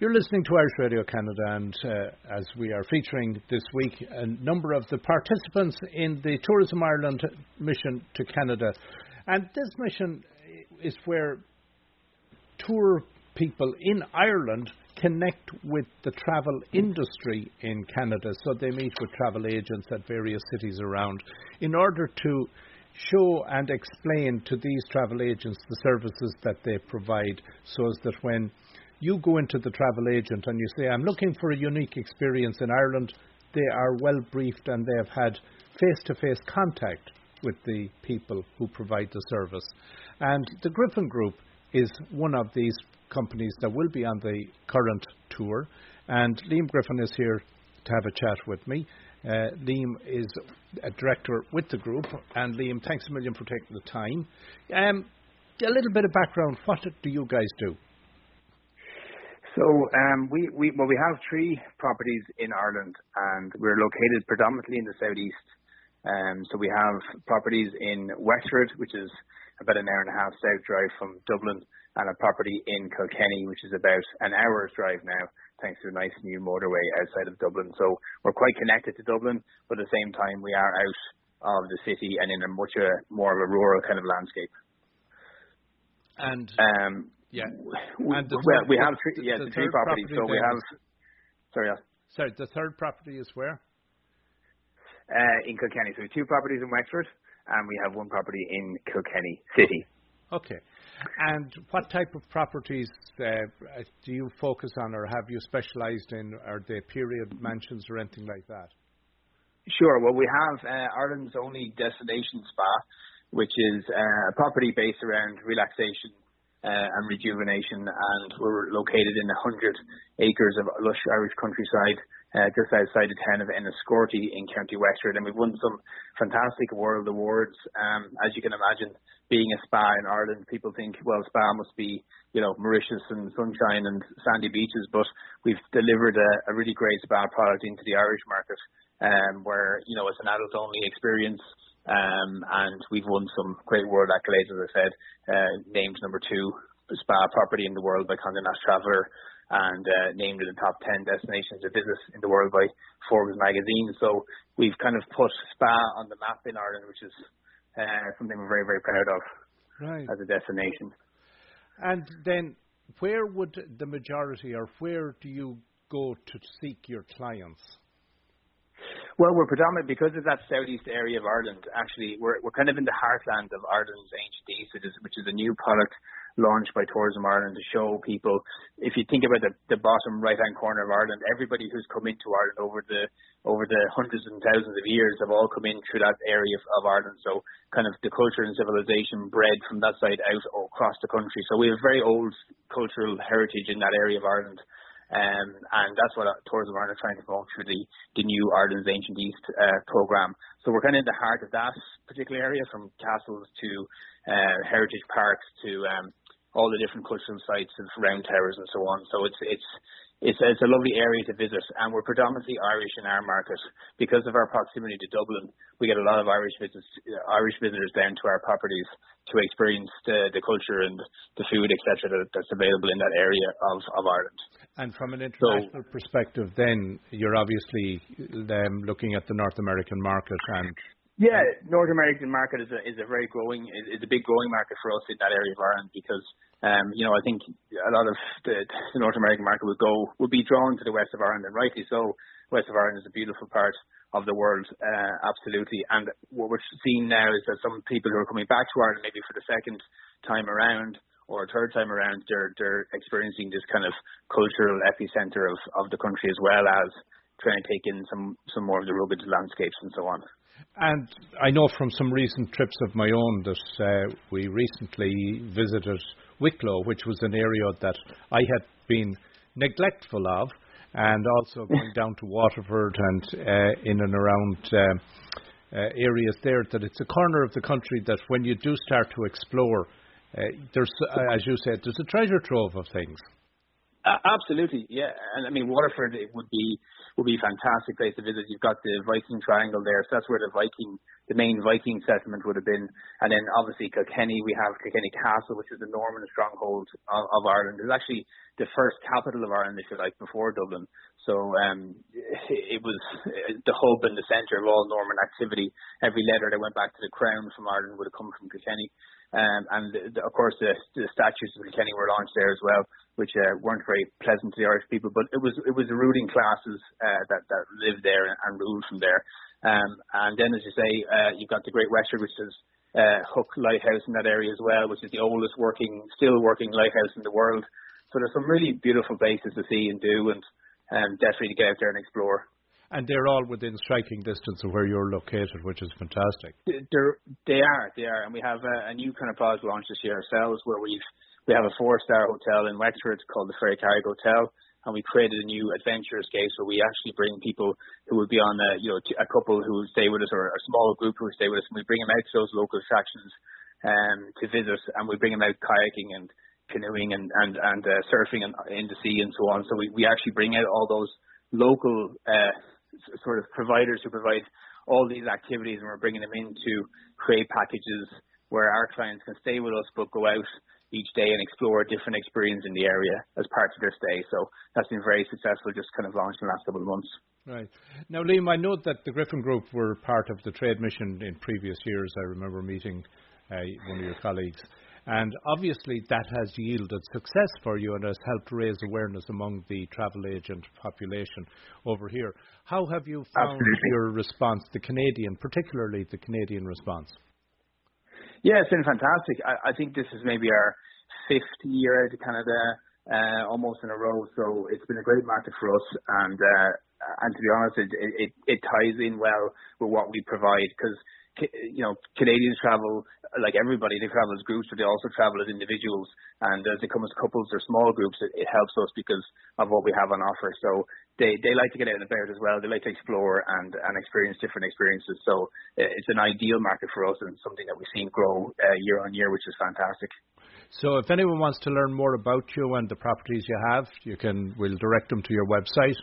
You're listening to Irish Radio Canada, and uh, as we are featuring this week a number of the participants in the Tourism Ireland mission to Canada. And this mission is where tour people in Ireland connect with the travel industry in Canada. So they meet with travel agents at various cities around in order to show and explain to these travel agents the services that they provide so as that when you go into the travel agent and you say, I'm looking for a unique experience in Ireland, they are well briefed and they have had face to face contact with the people who provide the service. And the Griffin Group is one of these companies that will be on the current tour. And Liam Griffin is here to have a chat with me. Uh, Liam is a director with the group. And Liam, thanks a million for taking the time. Um, a little bit of background. What do you guys do? So um, we, we well we have three properties in Ireland, and we're located predominantly in the southeast. Um, so we have properties in Wexford, which is about an hour and a half south drive from Dublin, and a property in Kilkenny, which is about an hour's drive now, thanks to a nice new motorway outside of Dublin. So we're quite connected to Dublin, but at the same time we are out of the city and in a much uh, more of a rural kind of landscape. And um, yeah. And the well, we have three, yeah, the, the three properties. So we have. Sorry, yeah. Sorry, the third property is where? Uh, in Kilkenny. So we have two properties in Wexford, and we have one property in Kilkenny City. Okay. And what type of properties uh, do you focus on, or have you specialised in? Are they period mansions or anything like that? Sure. Well, we have uh, Ireland's only destination spa, which is uh, a property based around relaxation uh, and rejuvenation, and we're located in 100 acres of lush Irish countryside uh, just outside the town of Enniscorthy in County Wexford, and we've won some fantastic world awards. Um, as you can imagine, being a spa in Ireland, people think, well, spa must be, you know, Mauritius and sunshine and sandy beaches, but we've delivered a, a really great spa product into the Irish market, um, where, you know, it's an adult-only experience. Um, and we've won some great world accolades, as I said, uh, named number two spa property in the world by Condé Nast Traveler and uh, named in the top 10 destinations of business in the world by Forbes magazine. So we've kind of put spa on the map in Ireland, which is uh, something we're very, very proud of right. as a destination. And then where would the majority or where do you go to seek your clients? Well, we're predominant because of that southeast area of Ireland. Actually, we're we're kind of in the heartland of Ireland's ancient east, which is, which is a new product launched by Tourism Ireland to show people. If you think about the, the bottom right hand corner of Ireland, everybody who's come into Ireland over the over the hundreds and thousands of years have all come in through that area of, of Ireland. So kind of the culture and civilization bred from that side out across the country. So we have very old cultural heritage in that area of Ireland. Um, and that's what Tourism Ireland are trying to promote through the, the new Ireland's Ancient East uh, program. So we're kind of in the heart of that particular area, from castles to uh, heritage parks to um, all the different cultural sites and round towers and so on. So it's it's it's it's a lovely area to visit, and we're predominantly Irish in our market because of our proximity to Dublin. We get a lot of Irish visits, Irish visitors down to our properties to experience the the culture and the food, etc. That, that's available in that area of of Ireland. And from an international so, perspective, then you're obviously um, looking at the North American market and. Yeah, North American market is a is a very growing is, is a big growing market for us in that area of Ireland because um, you know I think a lot of the, the North American market will go will be drawn to the west of Ireland and rightly so. West of Ireland is a beautiful part of the world, uh, absolutely. And what we're seeing now is that some people who are coming back to Ireland maybe for the second time around or third time around, they're they're experiencing this kind of cultural epicenter of of the country as well as trying to take in some some more of the rugged landscapes and so on. And I know from some recent trips of my own that uh, we recently visited Wicklow, which was an area that I had been neglectful of, and also going down to Waterford and uh, in and around. Uh, uh, areas there that it's a corner of the country that when you do start to explore uh, there's, uh, as you said, there's a treasure trove of things. Absolutely, yeah. And I mean, Waterford it would be would be a fantastic place to visit. You've got the Viking Triangle there, so that's where the Viking, the main Viking settlement would have been. And then obviously Kilkenny, we have Kilkenny Castle, which is the Norman stronghold of, of Ireland. It's actually the first capital of Ireland, if you like, before Dublin. So um, it was the hub and the centre of all Norman activity. Every letter that went back to the crown from Ireland would have come from Kilkenny. Um, and the, of course, the, the Statutes of Kilkenny were launched there as well, which uh, weren't very pleasant to the Irish people. But it was it was the ruling classes uh, that that lived there and, and ruled from there. Um, and then, as you say, uh, you've got the Great Western, which is uh, Hook Lighthouse in that area as well, which is the oldest working, still working lighthouse in the world. So there's some really beautiful places to see and do, and um, definitely to get out there and explore. And they're all within striking distance of where you're located, which is fantastic. They're, they are, they are, and we have a, a new kind of product launch this year ourselves, where we've we have a four-star hotel in Wexford called the Ferrycarrig Hotel, and we created a new adventure escape where we actually bring people who would be on a you know a couple who would stay with us or a small group who would stay with us, and we bring them out to those local attractions um, to visit, and we bring them out kayaking and canoeing and and and uh, surfing in, in the sea and so on. So we we actually bring out all those local uh, sort of providers who provide all these activities, and we're bringing them in to create packages where our clients can stay with us but go out each day and explore different experience in the area as part of their stay. So that's been very successful, just kind of launched in the last couple of months. Right. Now, Liam, I know that the Griffin Group were part of the trade mission in previous years. I remember meeting uh, one of your colleagues. And obviously, that has yielded success for you and has helped raise awareness among the travel agent population over here. How have you found Absolutely. your response, the Canadian, particularly the Canadian response? Yeah, it's been fantastic. I, I think this is maybe our fifth year out of Canada, uh, almost in a row. So it's been a great market for us, and uh, and to be honest, it, it it ties in well with what we provide because you know, Canadians travel like everybody. They travel as groups, but they also travel as individuals. And as they come as couples or small groups, it, it helps us because of what we have on offer. So they they like to get out and about as well. They like to explore and and experience different experiences. So it's an ideal market for us and something that we've seen grow uh, year on year, which is fantastic. So if anyone wants to learn more about you and the properties you have, you can we'll direct them to your website.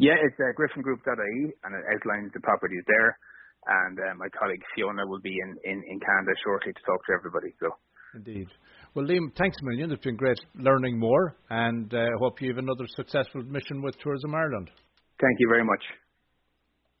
Yeah, it's uh, griffingroup.ie and it outlines the properties there and uh, my colleague Fiona will be in, in, in Canada shortly to talk to everybody. So. Indeed. Well, Liam, thanks a million. It's been great learning more, and I uh, hope you have another successful mission with Tourism Ireland. Thank you very much.